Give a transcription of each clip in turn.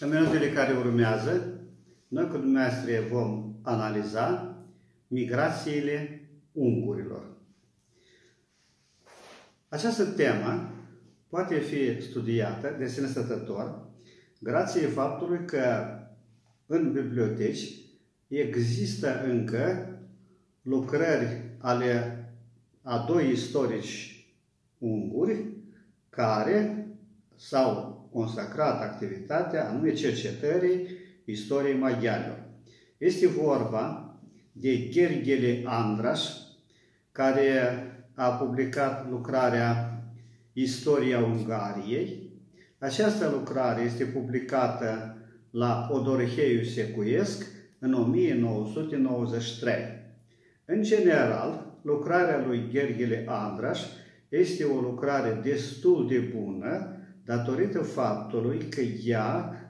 În minutele care urmează, noi cu dumneavoastră vom analiza migrațiile ungurilor. Această temă poate fi studiată de sine stătător grație faptului că în biblioteci există încă lucrări ale a doi istorici unguri care s-au consacrat activitatea anume cercetării istoriei maghiarilor. Este vorba de Gergele Andras, care a publicat lucrarea Istoria Ungariei. Această lucrare este publicată la Odorheiu Secuiesc în 1993. În general, lucrarea lui Gergele Andras este o lucrare destul de bună, datorită faptului că ea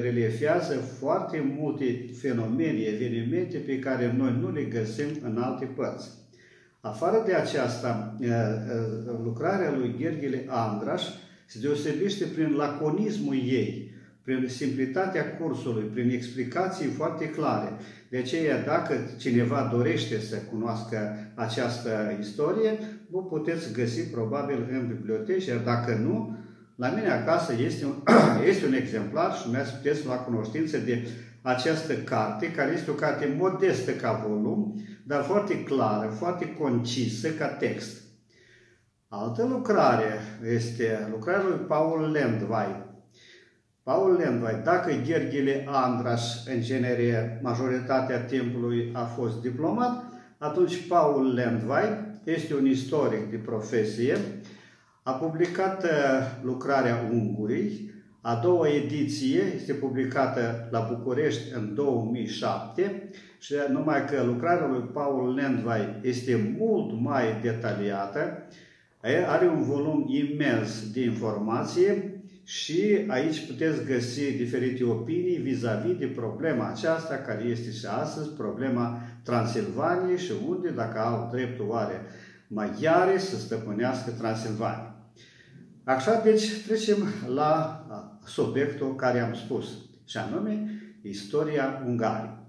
relefează foarte multe fenomene, evenimente pe care noi nu le găsim în alte părți. Afară de aceasta, lucrarea lui Gherghile Andraș se deosebește prin laconismul ei, prin simplitatea cursului, prin explicații foarte clare. De aceea, dacă cineva dorește să cunoască această istorie, vă puteți găsi probabil în biblioteci, iar dacă nu, la mine acasă este un, este un exemplar și mi-ați puteți lua cunoștință de această carte, care este o carte modestă ca volum, dar foarte clară, foarte concisă ca text. Altă lucrare este lucrarea lui Paul Lendvai. Paul Lendvai, dacă Gherghile Andras, în genere, majoritatea timpului a fost diplomat, atunci Paul Lendvai este un istoric de profesie, a publicat uh, lucrarea Ungurii, a doua ediție este publicată la București în 2007 și numai că lucrarea lui Paul Lendvai este mult mai detaliată, are un volum imens de informație și aici puteți găsi diferite opinii vis-a-vis -vis de problema aceasta care este și astăzi problema Transilvaniei și unde, dacă au dreptul oare maghiare, să stăpânească Transilvania. Așa, deci trecem la subiectul care am spus, și anume istoria Ungariei.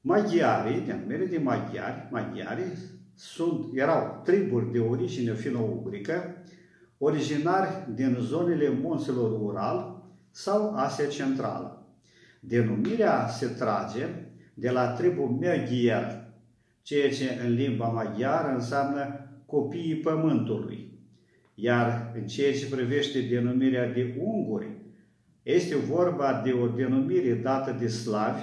Maghiarii, denumire de maghiari, maghiarii sunt, erau triburi de origine fino-ugrică, originari din zonele munților Ural sau Asia Centrală. Denumirea se trage de la tribul Meghier, ceea ce în limba maghiară înseamnă copiii pământului. Iar în ceea ce privește denumirea de unguri, este vorba de o denumire dată de slavi,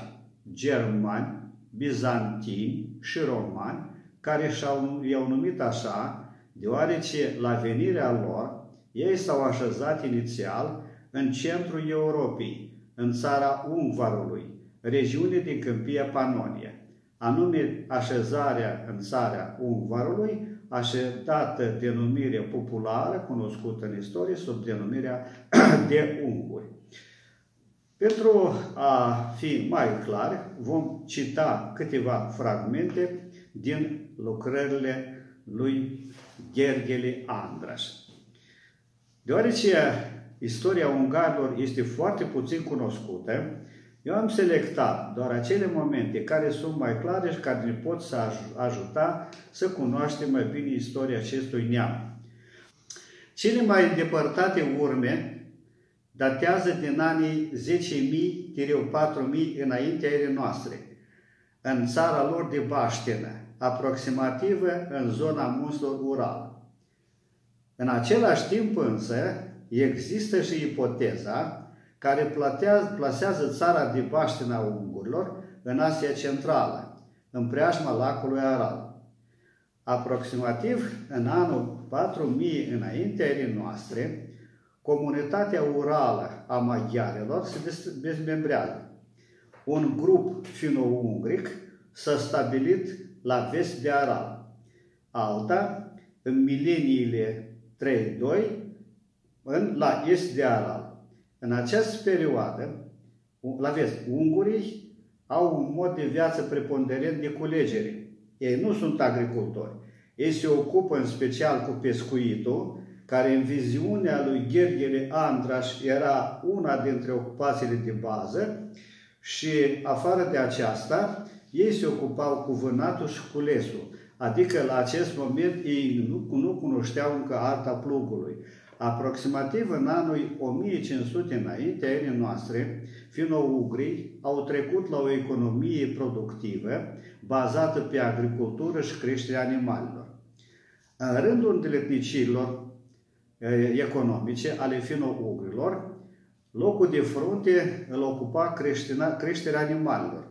germani, bizantini și romani, care și-au numit așa, deoarece la venirea lor, ei s-au așezat inițial în centrul Europei, în țara Ungvarului, regiune din Câmpia Panonia. Anume, așezarea în țara Ungvarului așezată denumire populară cunoscută în istorie sub denumirea de unguri. Pentru a fi mai clar, vom cita câteva fragmente din lucrările lui Gherghele Andras. Deoarece istoria ungarilor este foarte puțin cunoscută, eu am selectat doar acele momente care sunt mai clare și care ne pot să ajuta să cunoaștem mai bine istoria acestui neam. Cele mai îndepărtate urme datează din anii 10.000-4.000 înaintea erei noastre, în țara lor de Baștină, aproximativă în zona munților Ural. În același timp însă există și ipoteza care platează, plasează țara de baștina ungurilor în Asia Centrală, în preajma lacului Aral. Aproximativ în anul 4000 înaintea erei noastre, comunitatea urală a maghiarilor se dezmembrează. Un grup fino-ungric s-a stabilit la vest de Aral. Alta, în mileniile 3-2, în, la est de Aral. În această perioadă, la vest, ungurii au un mod de viață preponderent de culegere. Ei nu sunt agricultori. Ei se ocupă în special cu pescuitul, care în viziunea lui Gherghele Andraș era una dintre ocupațiile de bază și afară de aceasta, ei se ocupau cu vânatul și cu lesul. Adică la acest moment ei nu, nu cunoșteau încă arta plugului. Aproximativ în anul 1500 înainte ere noastre, fino-ugrii au trecut la o economie productivă bazată pe agricultură și creșterea animalelor. În rândul îndeletnicilor economice ale fino-ugrilor, locul de frunte îl ocupa creșterea animalelor.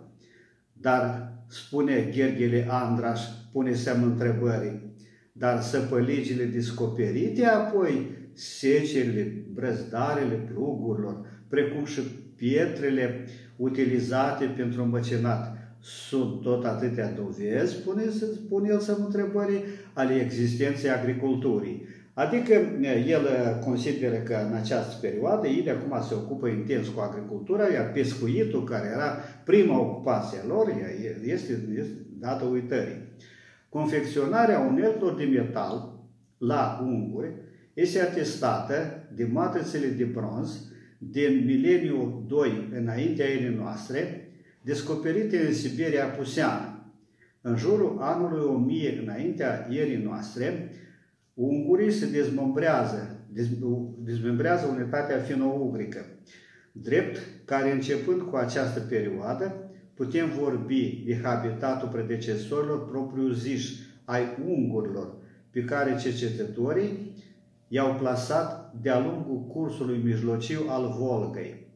Dar, spune Gherghele Andraș, pune semn întrebării, dar săpăligile descoperite apoi, secerile, brăzdarele plugurilor, precum și pietrele utilizate pentru măcinat, sunt tot atâtea dovezi, spune, spune el să întrebării, ale existenței agriculturii. Adică el consideră că în această perioadă ei de acum se ocupă intens cu agricultura, iar pescuitul, care era prima ocupație a lor, este, este dată uitării. Confecționarea uneltor de metal la unguri este atestată de matrițele de bronz din mileniul 2 înaintea erei noastre, descoperite în Siberia Puseană. În jurul anului 1000 înaintea erii noastre, ungurii se dezmembrează, dezmembrează unitatea fino-ugrică, drept care începând cu această perioadă, putem vorbi de habitatul predecesorilor propriu-ziși ai ungurilor, pe care cercetătorii i-au plasat de-a lungul cursului mijlociu al Volgăi.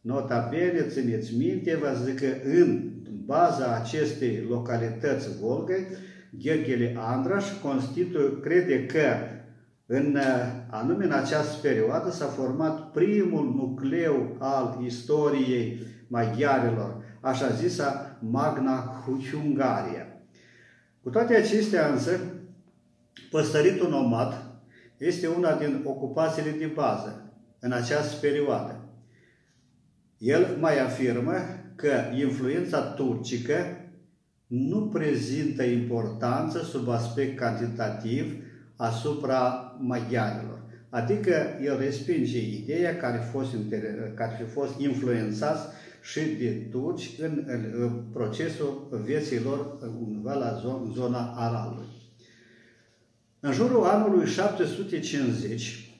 Nota bene, țineți minte, vă zic că în baza acestei localități Volgăi, Gheorghele Andraș constituie, crede că în, anume în această perioadă s-a format primul nucleu al istoriei maghiarilor, așa zisa Magna Hungaria. Cu toate acestea însă, păstăritul nomad este una din ocupațiile de bază în această perioadă. El mai afirmă că influența turcică nu prezintă importanță sub aspect cantitativ asupra maghiarilor. Adică el respinge ideea care a fost, care a fost influențați și de turci în, în, în procesul vieții lor undeva la zona Aralului. În jurul anului 750,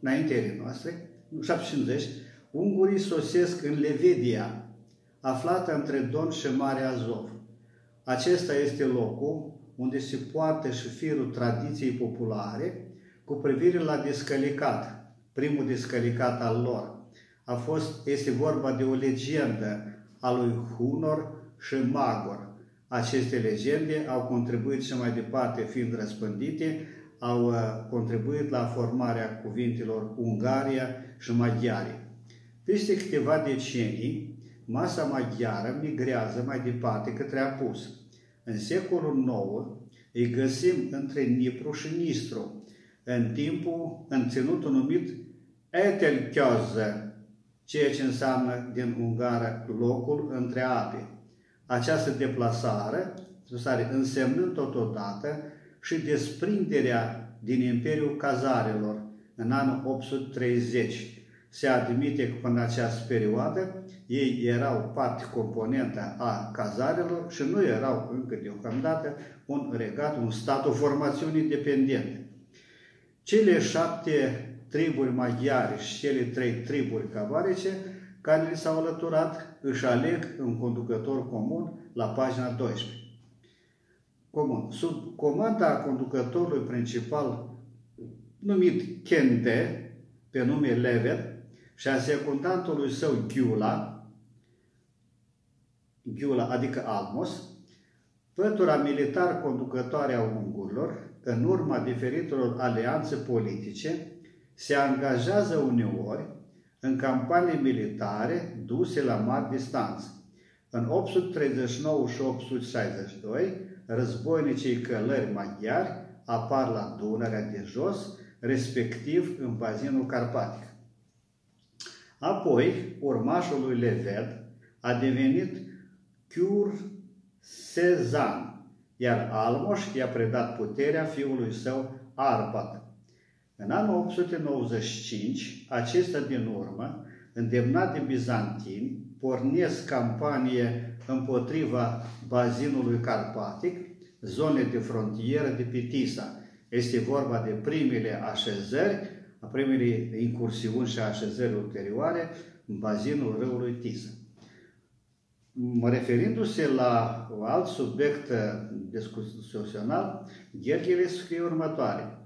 înaintea noastre, 750, ungurii sosesc în Levedia, aflată între Don și Marea Azov. Acesta este locul unde se poartă și firul tradiției populare cu privire la descălicat, primul descălicat al lor. A fost, este vorba de o legendă a lui Hunor și Magor, aceste legende au contribuit și mai departe, fiind răspândite, au uh, contribuit la formarea cuvintelor Ungaria și Maghiare. Peste câteva decenii, masa maghiară migrează mai departe către apus. În secolul IX îi găsim între Nipru și Nistru, în timpul, în ținutul numit Etelchioză, ceea ce înseamnă din ungară locul între ape. Această deplasare, deplasare însemnând totodată și desprinderea din Imperiul Cazarelor în anul 830. Se admite că până această perioadă ei erau parte componentă a cazarelor și nu erau încă deocamdată un regat, un stat, o formațiune independentă. Cele șapte triburi maghiare și cele trei triburi cavarice care li s-au alăturat își aleg un conducător comun la pagina 12. Comun. Sub comanda conducătorului principal numit Kende, pe nume Lever, și a secundantului său Ghiula, Ghiula adică Almos, pătura militar conducătoare a ungurilor, în urma diferitelor alianțe politice, se angajează uneori în campanii militare duse la mari distanțe. În 839 și 862, războinicii călări maghiari apar la Dunărea de jos, respectiv în bazinul carpatic. Apoi, urmașul lui Leved a devenit Cur Sezan, iar Almoș i-a predat puterea fiului său Arpad. În anul 895, acesta din urmă, îndemnat de bizantini, pornesc campanie împotriva bazinului carpatic, zone de frontieră de Pitisa. Este vorba de primele așezări, a primele incursiuni și așezări ulterioare în bazinul râului Tisa. Referindu-se la un alt subiect discuțional, Gherghele scrie următoare.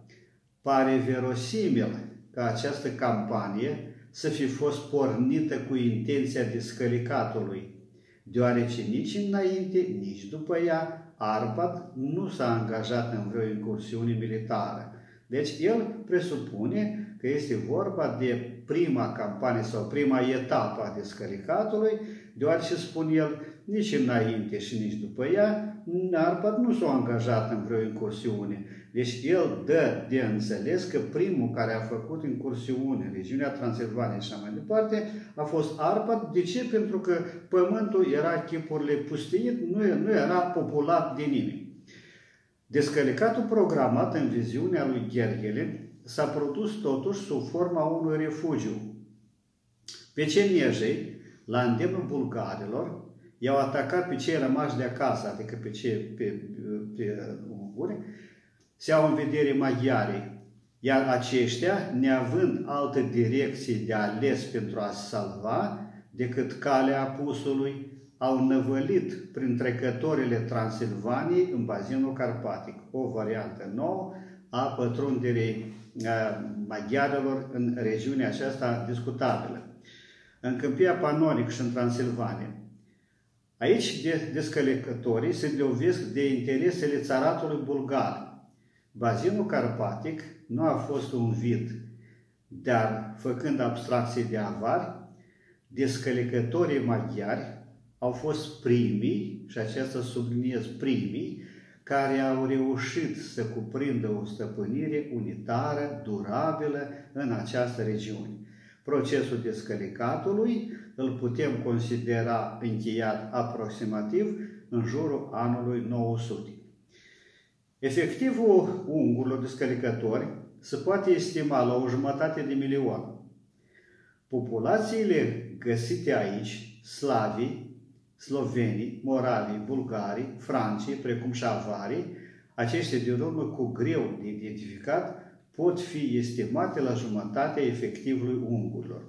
Pare verosimil ca această campanie să fi fost pornită cu intenția descălicatului, deoarece nici înainte, nici după ea, Arpad nu s-a angajat în vreo incursiune militară. Deci el presupune că este vorba de prima campanie sau prima etapă a descălicatului, deoarece spun el, nici înainte și nici după ea, Arpad nu s-a angajat în vreo incursiune. Deci el dă de înțeles că primul care a făcut incursiune în regiunea Transilvaniei și așa mai departe a fost Arpad. De ce? Pentru că pământul era chipurile pustiit, nu, nu era populat de nimeni. Descălicatul programat în viziunea lui Gherghele s-a produs totuși sub forma unui refugiu. Pe cenejei, la îndemnul bulgarilor, i-au atacat pe cei rămași de acasă, adică pe cei pe, pe, pe unguri, se au în vedere maghiarii, iar aceștia, neavând altă direcție de ales pentru a salva decât calea apusului, au năvălit prin trecătorile Transilvaniei în bazinul carpatic, o variantă nouă a pătrunderii maghiarilor în regiunea aceasta discutabilă. În câmpia Panonic și în Transilvania. Aici descălecătorii se dovesc de interesele țaratului bulgar, Bazinul carpatic nu a fost un vid, dar făcând abstracție de avari, descălecătorii maghiari au fost primii, și aceasta subliniez primii, care au reușit să cuprindă o stăpânire unitară, durabilă în această regiune. Procesul descălicatului îl putem considera încheiat aproximativ în jurul anului 900. Efectivul ungurilor descălicători se poate estima la o jumătate de milion. Populațiile găsite aici, slavii, slovenii, moravii, bulgarii, francii, precum și avarii, aceștia din urmă cu greu de identificat, pot fi estimate la jumătatea efectivului ungurilor.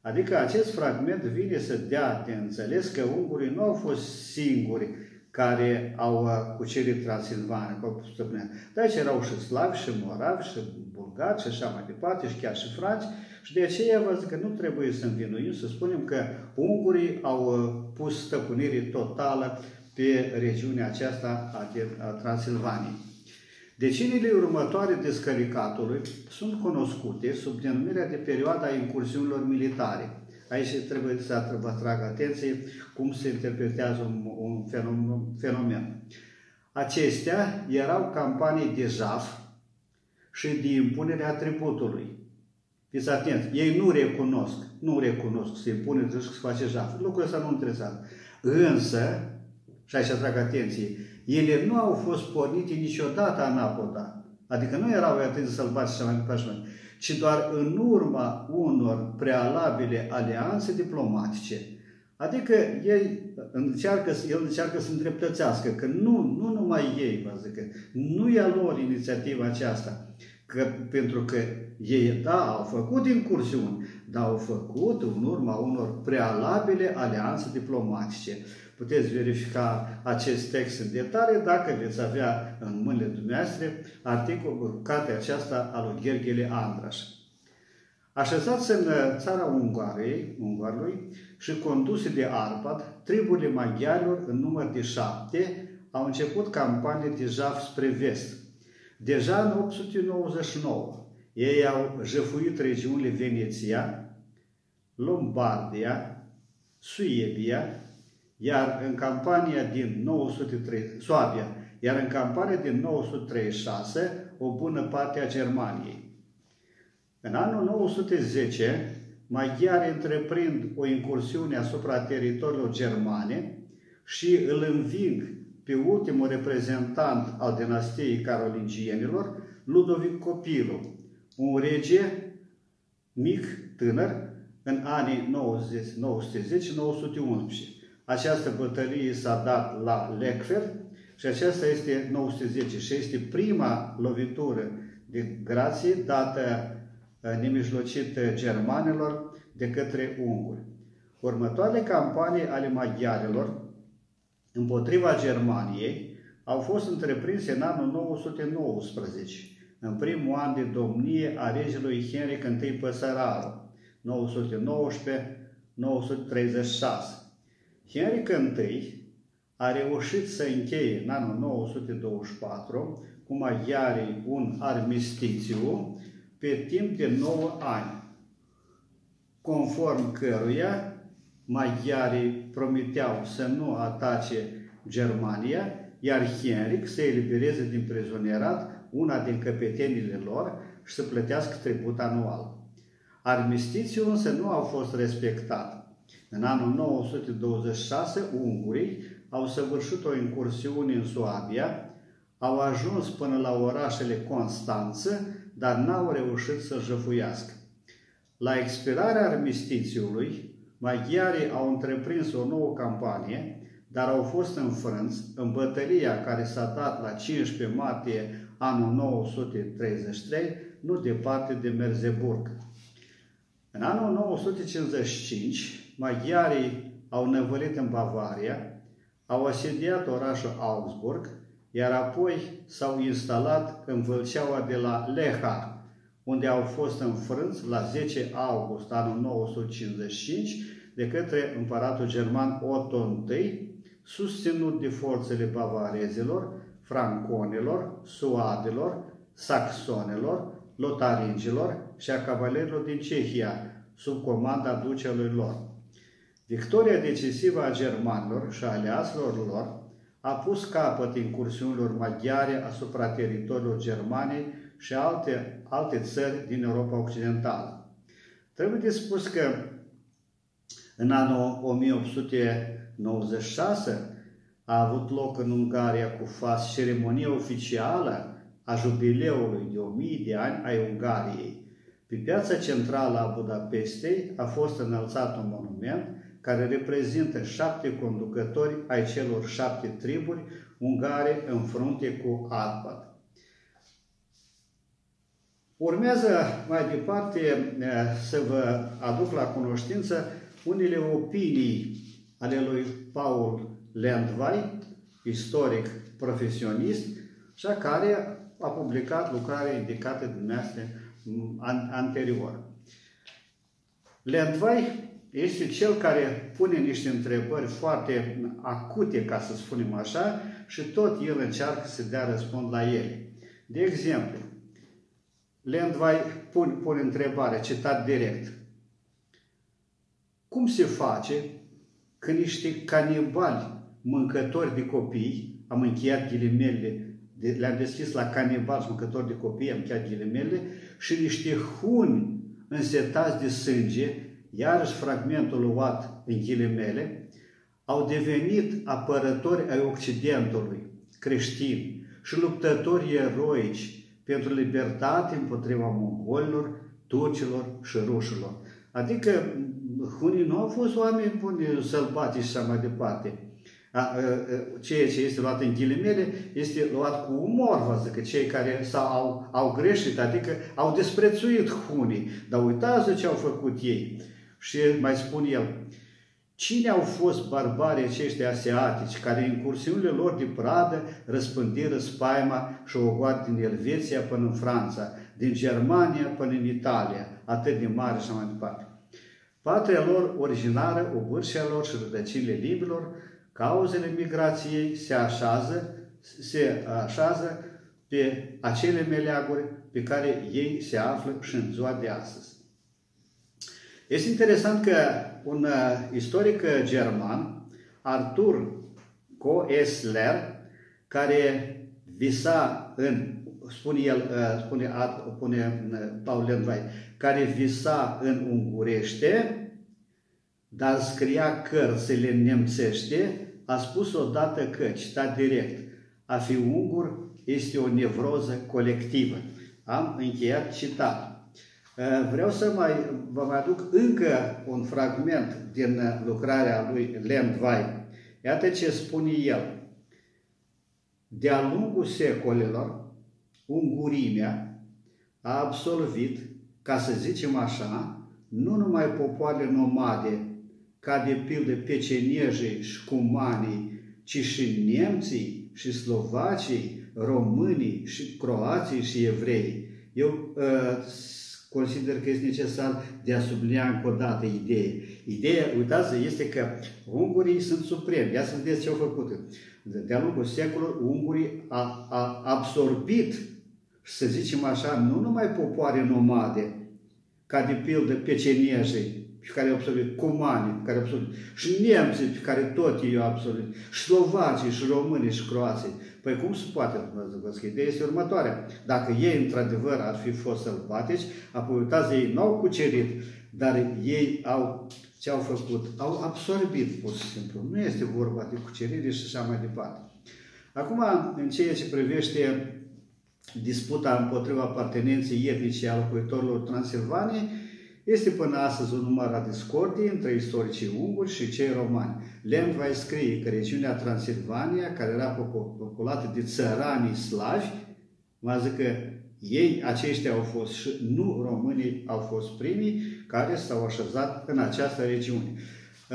Adică acest fragment vine să dea de înțeles că ungurii nu au fost singuri care au uh, cucerit Transilvania, corpul stăpânea. De aici erau și slavi, și moravi, și bulgari, și așa mai departe, și chiar și franci. Și de aceea vă zic că nu trebuie să învinuim, să spunem că ungurii au uh, pus stăpânire totală pe regiunea aceasta a Transilvaniei. Decenile următoare descălicatului sunt cunoscute sub denumirea de perioada incursiunilor militare, Aici trebuie să vă atrag atenție cum se interpretează un, un fenomen. Acestea erau campanii de jaf și de impunere a tributului. Fiți atenți, ei nu recunosc, nu recunosc să impune și să face jaf. Lucrul ăsta nu interesează. Însă, și aici atrag atenție, ele nu au fost pornite niciodată anapoda. Adică nu erau atât de sălbați și mai departe ci doar în urma unor prealabile alianțe diplomatice. Adică ei încearcă, el încearcă să îndreptățească că nu, nu numai ei, vă zic, nu e a lor inițiativa aceasta, că, pentru că ei, da, au făcut incursiuni, dar au făcut în urma unor prealabile alianțe diplomatice. Puteți verifica acest text în detaliu dacă veți avea în mâinile dumneavoastră articolul, cartea aceasta a lui Gherghele Andraș. Așezați în țara Ungarei, Ungarului și conduse de Arpad, triburile maghiarilor în număr de șapte au început campanie de jaf spre vest. Deja în 899, ei au jefuit regiunile Veneția, Lombardia, Suebia, iar în campania din 903, Suabia, iar în campania din 936, o bună parte a Germaniei. În anul 910, maghiarii întreprind o incursiune asupra teritoriilor germane și îl înving pe ultimul reprezentant al dinastiei carolingienilor, Ludovic Copilul, un rege mic, tânăr, în anii 910-911. Această bătălie s-a dat la Leckfeld și aceasta este 910 și este prima lovitură de grație dată uh, nemijlocit germanilor de către unguri. Următoarele campanii ale maghiarilor împotriva Germaniei au fost întreprinse în anul 919, în primul an de domnie a regelui Henric I Păsăraru, 919-936. Henric Și a reușit să încheie în anul 924 cu maghiarii un armistițiu pe timp de 9 ani, conform căruia maghiarii promiteau să nu atace Germania, iar Henric să elibereze din prizonierat una din căpetenile lor și să plătească tribut anual. Armistițiul însă nu a fost respectat. În anul 926, ungurii au săvârșit o incursiune în Suabia, au ajuns până la orașele Constanță, dar n-au reușit să jăfuiască. La expirarea armistițiului, maghiarii au întreprins o nouă campanie, dar au fost înfrânți în bătălia care s-a dat la 15 martie anul 933, nu departe de Merzeburg. În anul 955, maghiarii au năvălit în Bavaria, au asediat orașul Augsburg, iar apoi s-au instalat în Vâlceaua de la Leha, unde au fost înfrânți la 10 august anul 955 de către împăratul german Otto I, susținut de forțele bavarezilor, franconilor, suadelor, saxonelor, lotaringilor și a cavalerilor din Cehia, sub comanda ducelui lor. Victoria decisivă a germanilor și a aliaților lor a pus capăt incursiunilor maghiare asupra teritoriilor Germaniei și alte, alte țări din Europa Occidentală. Trebuie de spus că în anul 1896 a avut loc în Ungaria cu fas ceremonia oficială a jubileului de 1000 de ani ai Ungariei. Pe piața centrală a Budapestei a fost înălțat un monument care reprezintă șapte conducători ai celor șapte triburi ungare în frunte cu Arpad. Urmează mai departe eh, să vă aduc la cunoștință unele opinii ale lui Paul Landvai, istoric profesionist, și care a publicat lucrarea indicată dumneavoastră anterior. Landvai este cel care pune niște întrebări foarte acute, ca să spunem așa, și tot el încearcă să dea răspund la ele. De exemplu, Landvai pune, pune întrebare, citat direct. Cum se face că niște canibali mâncători de copii, am încheiat ghilimele, le-am deschis la canibali mâncători de copii, am încheiat ghilimele, și niște huni însetați de sânge, iarăși fragmentul luat în ghilimele, au devenit apărători ai Occidentului, creștini și luptători eroici pentru libertate împotriva mongolilor, turcilor și rușilor. Adică hunii nu au fost oameni buni, sălbatici și așa mai departe. Ceea ce este luat în ghilimele este luat cu umor, vă zic, că cei care s-au, au, au greșit, adică au desprețuit hunii. Dar uitați ce au făcut ei. Și mai spun el, Cine au fost barbarii aceștia asiatici care în cursiunile lor de pradă răspândiră spaima și ogoat din Elveția până în Franța, din Germania până în Italia, atât de mare și mai departe. Patria lor originară, obârșia lor și rădăcinile limbilor, cauzele migrației se așează, se așează pe acele meleaguri pe care ei se află și în ziua de astăzi. Este interesant că un uh, istoric german, Arthur Koestler, care visa în, spune el, uh, spune, spune uh, Paul Lenvai, care visa în ungurește, dar scria cărțile în nemțește, a spus odată că, citat direct, a fi ungur este o nevroză colectivă. Am încheiat citat. Uh, vreau să mai, vă mai aduc încă un fragment din lucrarea lui Len Vai. Iată ce spune el. De-a lungul secolelor, ungurimea a absolvit, ca să zicem așa, nu numai popoare nomade, ca de pildă pecenejii și cumanii, ci și nemții și slovacii, românii și croații și evrei. Eu uh, consider că este necesar de a sublinia încă o dată ideea. Ideea, uitați, este că ungurii sunt supremi. Ia să vedeți ce au făcut. De-a lungul secolului, ungurii a, a absorbit, să zicem așa, nu numai popoare nomade, ca de pildă pecenejii, pe care au absolvit, cumanii pe care au absolvit, și nemții pe care tot ei au absolvit, și slovacii, și românii, și croații. Păi cum se poate, Dumnezeu Ideea este următoarea. Dacă ei, într-adevăr, ar fi fost sălbatici, apoi uitați, ei n-au cucerit, dar ei au, ce au făcut? Au absorbit, pur și simplu. Nu este vorba de cucerire și așa mai departe. Acum, în ceea ce privește disputa împotriva apartenenței etnice a locuitorilor Transilvaniei, este până astăzi un număr a discordii între istoricii unguri și cei romani. Lemn va scrie că regiunea Transilvania, care era populată de țăranii slavi, va zic că ei, aceștia au fost și nu românii au fost primii care s-au așezat în această regiune.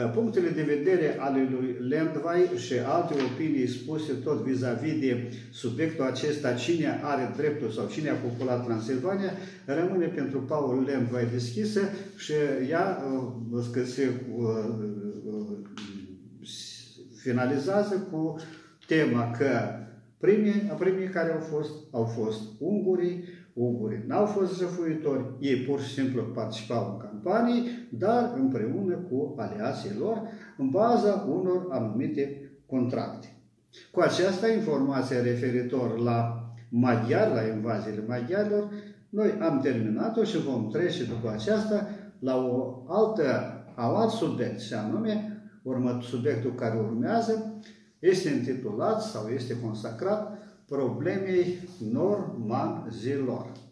Uh, punctele de vedere ale lui Lendvai și alte opinii spuse tot vis-a-vis -vis de subiectul acesta, cine are dreptul sau cine a populat Transilvania, rămâne pentru Paul Lendvai deschisă și ea uh, se uh, finalizează cu tema că primii, primii care au fost, au fost ungurii, ungurii n-au fost jăfuitori, ei pur și simplu participau în campanii, dar împreună cu aliații lor, în baza unor anumite contracte. Cu aceasta informație referitor la maghiar, la invaziile maghiarilor, noi am terminat-o și vom trece după aceasta la o altă, la un alt subiect, și anume, urmă, subiectul care urmează, este intitulat sau este consacrat problemei normanzilor.